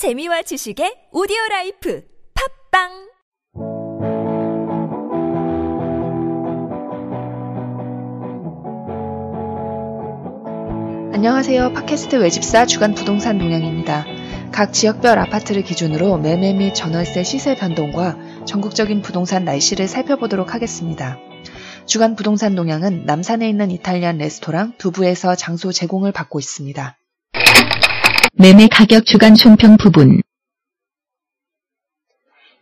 재미와 지식의 오디오 라이프 팟빵 안녕하세요. 팟캐스트 외집사 주간 부동산 동향입니다. 각 지역별 아파트를 기준으로 매매 및 전월세 시세 변동과 전국적인 부동산 날씨를 살펴보도록 하겠습니다. 주간 부동산 동향은 남산에 있는 이탈리안 레스토랑 두부에서 장소 제공을 받고 있습니다. 매매 가격 주간 총평 부분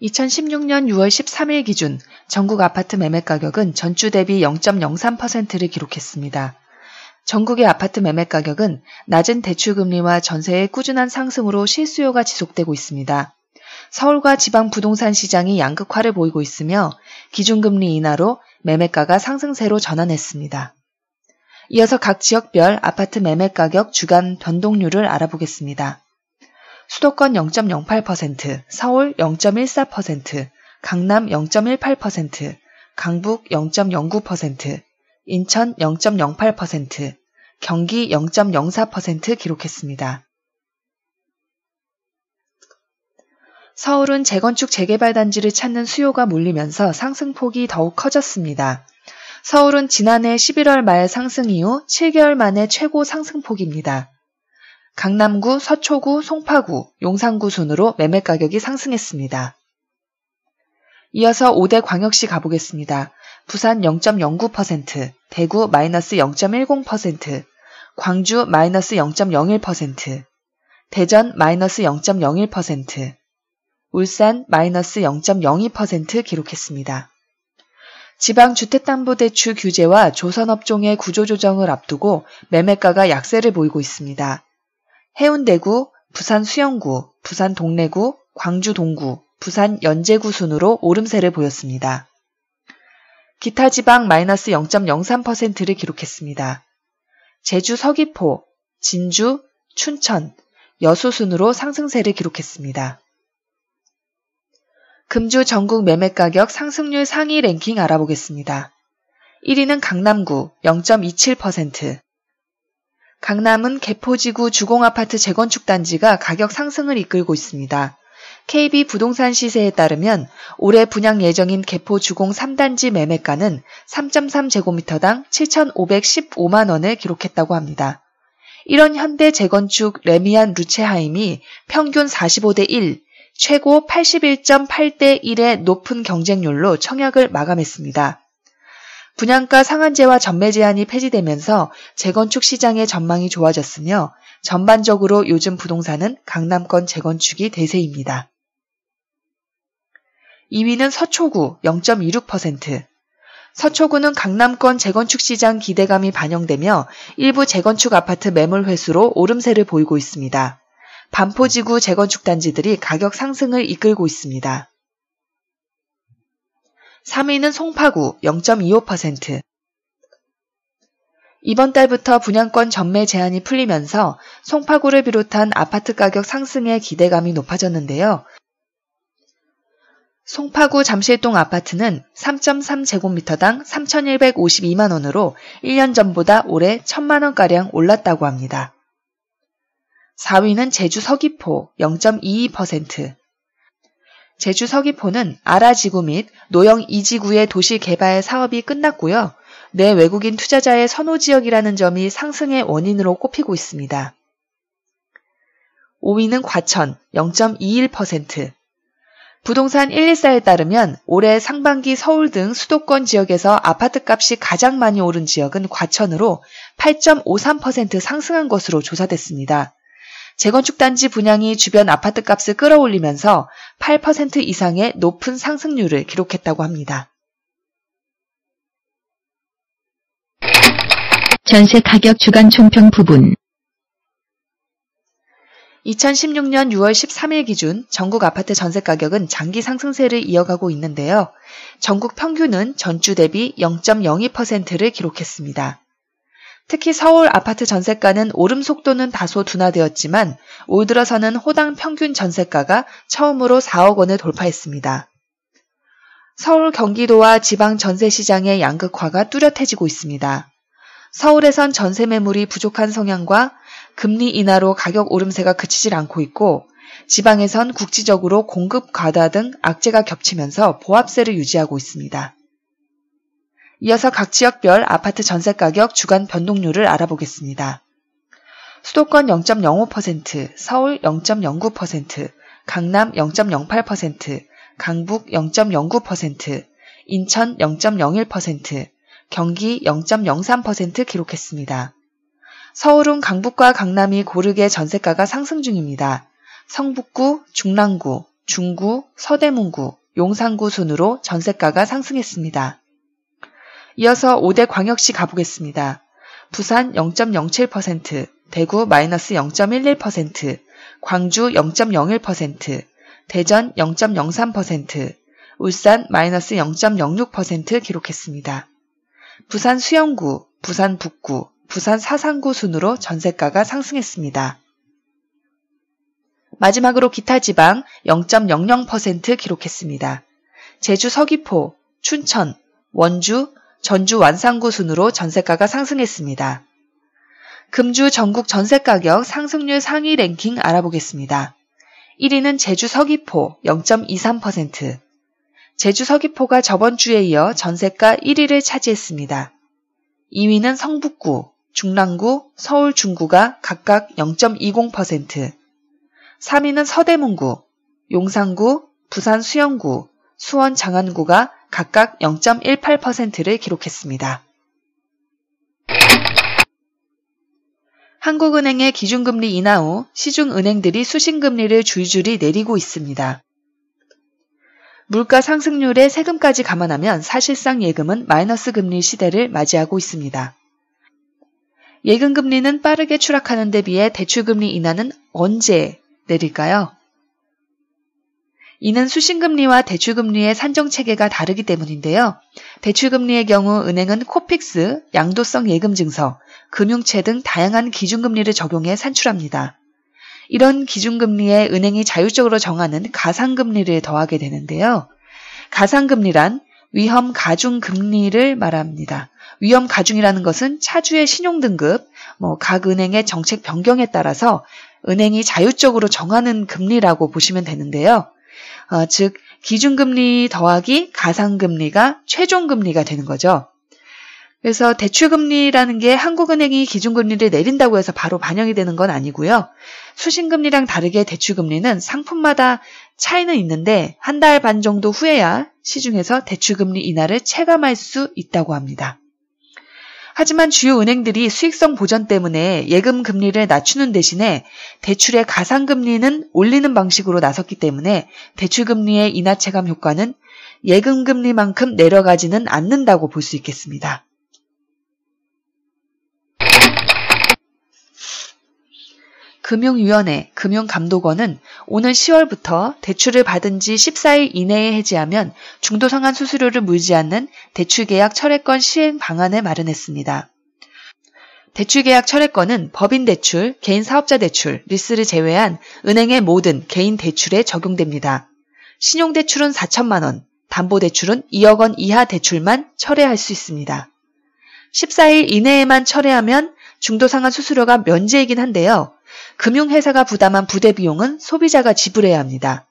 2016년 6월 13일 기준 전국 아파트 매매 가격은 전주 대비 0.03%를 기록했습니다. 전국의 아파트 매매 가격은 낮은 대출금리와 전세의 꾸준한 상승으로 실수요가 지속되고 있습니다. 서울과 지방 부동산 시장이 양극화를 보이고 있으며 기준금리 인하로 매매가가 상승세로 전환했습니다. 이어서 각 지역별 아파트 매매 가격 주간 변동률을 알아보겠습니다. 수도권 0.08%, 서울 0.14%, 강남 0.18%, 강북 0.09%, 인천 0.08%, 경기 0.04% 기록했습니다. 서울은 재건축 재개발 단지를 찾는 수요가 몰리면서 상승폭이 더욱 커졌습니다. 서울은 지난해 11월 말 상승 이후 7개월 만에 최고 상승폭입니다. 강남구, 서초구, 송파구, 용산구 순으로 매매 가격이 상승했습니다. 이어서 5대 광역시 가보겠습니다. 부산 0.09%, 대구 마이너스 0.10%, 광주 마이너스 0.01%, 대전 마이너스 0.01%, 울산 마이너스 0.02% 기록했습니다. 지방 주택담보대출 규제와 조선업종의 구조조정을 앞두고 매매가가 약세를 보이고 있습니다. 해운대구, 부산 수영구, 부산 동래구, 광주 동구, 부산 연제구 순으로 오름세를 보였습니다. 기타 지방 마이너스 0.03%를 기록했습니다. 제주 서귀포, 진주, 춘천, 여수 순으로 상승세를 기록했습니다. 금주 전국 매매가격 상승률 상위 랭킹 알아보겠습니다. 1위는 강남구 0.27%. 강남은 개포지구 주공아파트 재건축 단지가 가격 상승을 이끌고 있습니다. KB 부동산 시세에 따르면 올해 분양 예정인 개포 주공 3단지 매매가는 3.3제곱미터당 7,515만 원을 기록했다고 합니다. 이런 현대 재건축 레미안 루체하임이 평균 45대 1, 최고 81.8대 1의 높은 경쟁률로 청약을 마감했습니다. 분양가 상한제와 전매 제한이 폐지되면서 재건축 시장의 전망이 좋아졌으며 전반적으로 요즘 부동산은 강남권 재건축이 대세입니다. 2위는 서초구 0.26%. 서초구는 강남권 재건축 시장 기대감이 반영되며 일부 재건축 아파트 매물 회수로 오름세를 보이고 있습니다. 반포지구 재건축 단지들이 가격 상승을 이끌고 있습니다. 3위는 송파구 0.25%. 이번 달부터 분양권 전매 제한이 풀리면서 송파구를 비롯한 아파트 가격 상승의 기대감이 높아졌는데요. 송파구 잠실동 아파트는 3.3제곱미터당 3,152만 원으로 1년 전보다 올해 1천만 원가량 올랐다고 합니다. 4위는 제주 서귀포 0.22%. 제주 서귀포는 아라지구 및 노영 이지구의 도시 개발 사업이 끝났고요. 내 외국인 투자자의 선호 지역이라는 점이 상승의 원인으로 꼽히고 있습니다. 5위는 과천 0.21%. 부동산 114에 따르면 올해 상반기 서울 등 수도권 지역에서 아파트 값이 가장 많이 오른 지역은 과천으로 8.53% 상승한 것으로 조사됐습니다. 재건축 단지 분양이 주변 아파트 값을 끌어올리면서 8% 이상의 높은 상승률을 기록했다고 합니다. 전세 가격 주간 총평 부분 2016년 6월 13일 기준 전국 아파트 전세 가격은 장기 상승세를 이어가고 있는데요. 전국 평균은 전주 대비 0.02%를 기록했습니다. 특히 서울 아파트 전세가는 오름 속도는 다소 둔화되었지만 올 들어서는 호당 평균 전세가가 처음으로 4억 원을 돌파했습니다. 서울 경기도와 지방 전세 시장의 양극화가 뚜렷해지고 있습니다. 서울에선 전세 매물이 부족한 성향과 금리 인하로 가격 오름세가 그치질 않고 있고 지방에선 국지적으로 공급 과다 등 악재가 겹치면서 보합세를 유지하고 있습니다. 이어서 각 지역별 아파트 전세 가격 주간 변동률을 알아보겠습니다. 수도권 0.05%, 서울 0.09%, 강남 0.08%, 강북 0.09%, 인천 0.01%, 경기 0.03% 기록했습니다. 서울은 강북과 강남이 고르게 전세가가 상승 중입니다. 성북구, 중랑구, 중구, 서대문구, 용산구 순으로 전세가가 상승했습니다. 이어서 5대 광역시 가보겠습니다. 부산 0.07%, 대구 마이너스 0.11%, 광주 0.01%, 대전 0.03%, 울산 마이너스 0.06% 기록했습니다. 부산 수영구, 부산 북구, 부산 사상구 순으로 전세가가 상승했습니다. 마지막으로 기타 지방 0.00% 기록했습니다. 제주 서귀포, 춘천, 원주, 전주 완산구 순으로 전세가가 상승했습니다. 금주 전국 전세가격 상승률 상위 랭킹 알아보겠습니다. 1위는 제주 서귀포 0.23%. 제주 서귀포가 저번 주에 이어 전세가 1위를 차지했습니다. 2위는 성북구, 중랑구, 서울 중구가 각각 0.20%. 3위는 서대문구, 용산구, 부산 수영구, 수원 장안구가 각각 0.18%를 기록했습니다. 한국은행의 기준금리 인하 후 시중은행들이 수신금리를 줄줄이 내리고 있습니다. 물가 상승률에 세금까지 감안하면 사실상 예금은 마이너스 금리 시대를 맞이하고 있습니다. 예금 금리는 빠르게 추락하는 데 비해 대출금리 인하는 언제 내릴까요? 이는 수신금리와 대출금리의 산정체계가 다르기 때문인데요. 대출금리의 경우 은행은 코픽스, 양도성 예금증서, 금융채 등 다양한 기준금리를 적용해 산출합니다. 이런 기준금리에 은행이 자율적으로 정하는 가상금리를 더하게 되는데요. 가상금리란 위험 가중 금리를 말합니다. 위험 가중이라는 것은 차주의 신용 등급, 뭐 각 은행의 정책 변경에 따라서 은행이 자율적으로 정하는 금리라고 보시면 되는데요. 어, 즉 기준금리 더하기 가상금리가 최종금리가 되는 거죠. 그래서 대출금리라는 게 한국은행이 기준금리를 내린다고 해서 바로 반영이 되는 건 아니고요. 수신금리랑 다르게 대출금리는 상품마다 차이는 있는데 한 달 반 정도 후에야 시중에서 대출금리 인하를 체감할 수 있다고 합니다. 하지만 주요 은행들이 수익성 보전 때문에 예금 금리를 낮추는 대신에 대출의 가상 금리는 올리는 방식으로 나섰기 때문에 대출 금리의 인하 체감 효과는 예금 금리만큼 내려가지는 않는다고 볼 수 있겠습니다. 금융위원회, 금융감독원은 오늘 10월부터 대출을 받은 지 14일 이내에 해지하면 중도 상환 수수료를 물지 않는 대출계약 철회권 시행 방안을 마련했습니다. 대출계약 철회권은 법인 대출, 개인 사업자 대출, 리스를 제외한 은행의 모든 개인 대출에 적용됩니다. 신용대출은 4천만 원, 담보대출은 2억 원 이하 대출만 철회할 수 있습니다. 14일 이내에만 철회하면 중도상환 수수료가 면제이긴 한데요. 금융회사가 부담한 부대 비용은 소비자가 지불해야 합니다.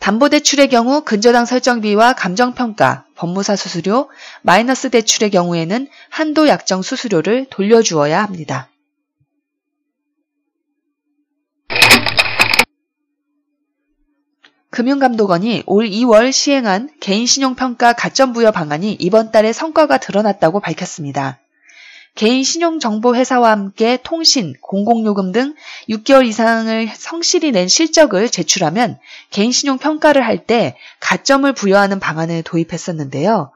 담보대출의 경우 근저당 설정비와 감정평가, 법무사 수수료, 마이너스 대출의 경우에는 한도 약정 수수료를 돌려주어야 합니다. 금융감독원이 올 2월 시행한 개인신용평가 가점부여 방안이 이번 달에 성과가 드러났다고 밝혔습니다. 개인 신용정보회사와 함께 통신, 공공요금 등 6개월 이상을 성실히 낸 실적을 제출하면 개인 신용 평가를 할 때 가점을 부여하는 방안을 도입했었는데요.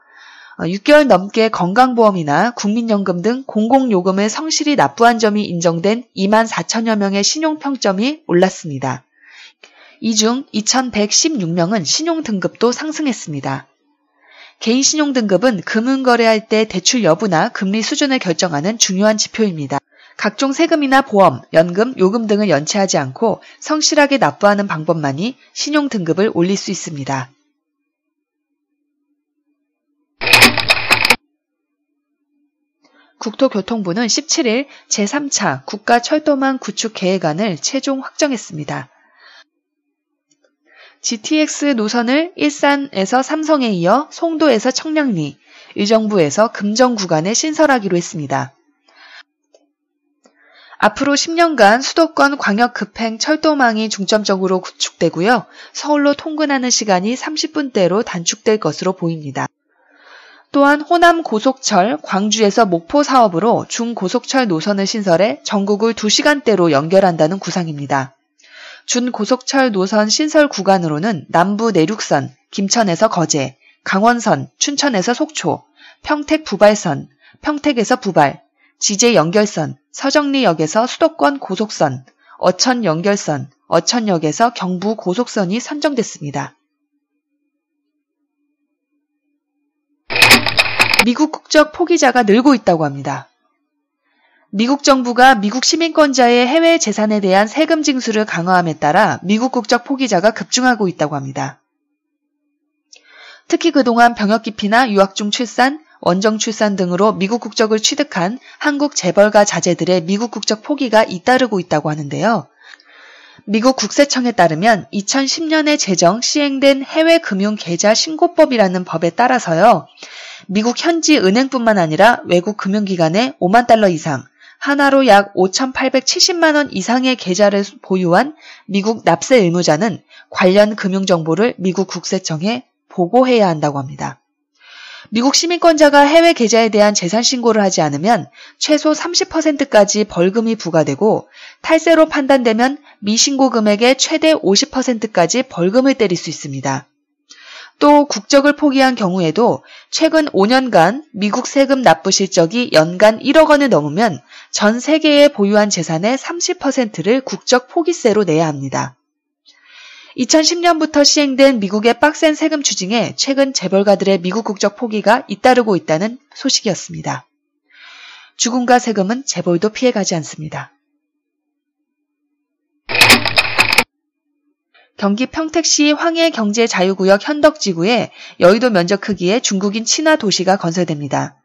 6개월 어, 넘게 건강보험이나 국민연금 등 공공요금을 성실히 납부한 점이 인정된 2만 4천여 명의 신용평점이 올랐습니다. 이 중 2,116명은 신용등급도 상승했습니다. 개인 신용 등급은 금융 거래할 때 대출 여부나 금리 수준을 결정하는 중요한 지표입니다. 각종 세금이나 보험, 연금, 요금 등을 연체하지 않고 성실하게 납부하는 방법만이 신용 등급을 올릴 수 있습니다. 국토교통부는 17일 제3차 국가철도망 구축 계획안을 최종 확정했습니다. GTX 노선을 일산에서 삼성에 이어 송도에서 청량리, 의정부에서 금정 구간에 신설하기로 했습니다. 앞으로 10년간 수도권 광역 급행 철도망이 중점적으로 구축되고요. 서울로 통근하는 시간이 30분대로 단축될 것으로 보입니다. 또한 호남 고속철 광주에서 목포 사업으로 중고속철 노선을 신설해 전국을 2시간대로 연결한다는 구상입니다. 준고속철 노선 신설 구간으로는 남부 내륙선, 김천에서 거제, 강원선, 춘천에서 속초, 평택 부발선, 평택에서 부발, 지제 연결선, 서정리역에서 수도권 고속선, 어천 연결선, 어천역에서 경부 고속선이 선정됐습니다. 미국 국적 포기자가 늘고 있다고 합니다. 미국 정부가 미국 시민권자의 해외 재산에 대한 세금 징수를 강화함에 따라 미국 국적 포기자가 급증하고 있다고 합니다. 특히 그동안 병역 기피나 유학 중 출산, 원정 출산 등으로 미국 국적을 취득한 한국 재벌가 자제들의 미국 국적 포기가 잇따르고 있다고 하는데요. 미국 국세청에 따르면 2010년에 제정 시행된 해외 금융 계좌 신고법이라는 법에 따라서요. 미국 현지 은행뿐만 아니라 외국 금융기관에 5만 달러 이상, 하나로 약 5,870만 원 이상의 계좌를 보유한 미국 납세 의무자는 관련 금융 정보를 미국 국세청에 보고해야 한다고 합니다. 미국 시민권자가 해외 계좌에 대한 재산 신고를 하지 않으면 최소 30%까지 벌금이 부과되고 탈세로 판단되면 미신고 금액의 최대 50%까지 벌금을 때릴 수 있습니다. 또 국적을 포기한 경우에도 최근 5년간 미국 세금 납부 실적이 연간 1억 원을 넘으면 전 세계에 보유한 재산의 30%를 국적 포기세로 내야 합니다. 2010년부터 시행된 미국의 빡센 세금 추징에 최근 재벌가들의 미국 국적 포기가 잇따르고 있다는 소식이었습니다. 죽음과 세금은 재벌도 피해가지 않습니다. 경기 평택시 황해 경제자유구역 현덕지구에 여의도 면적 크기의 중국인 친화 도시가 건설됩니다.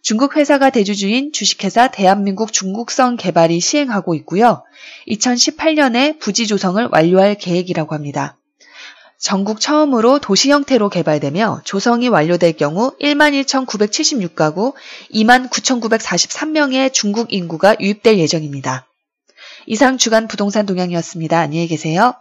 중국 회사가 대주주인 주식회사 대한민국 중국성 개발이 시행하고 있고요. 2018년에 부지 조성을 완료할 계획이라고 합니다. 전국 처음으로 도시 형태로 개발되며 조성이 완료될 경우 11,976가구 29,943명의 중국 인구가 유입될 예정입니다. 이상 주간 부동산 동향이었습니다. 안녕히 계세요.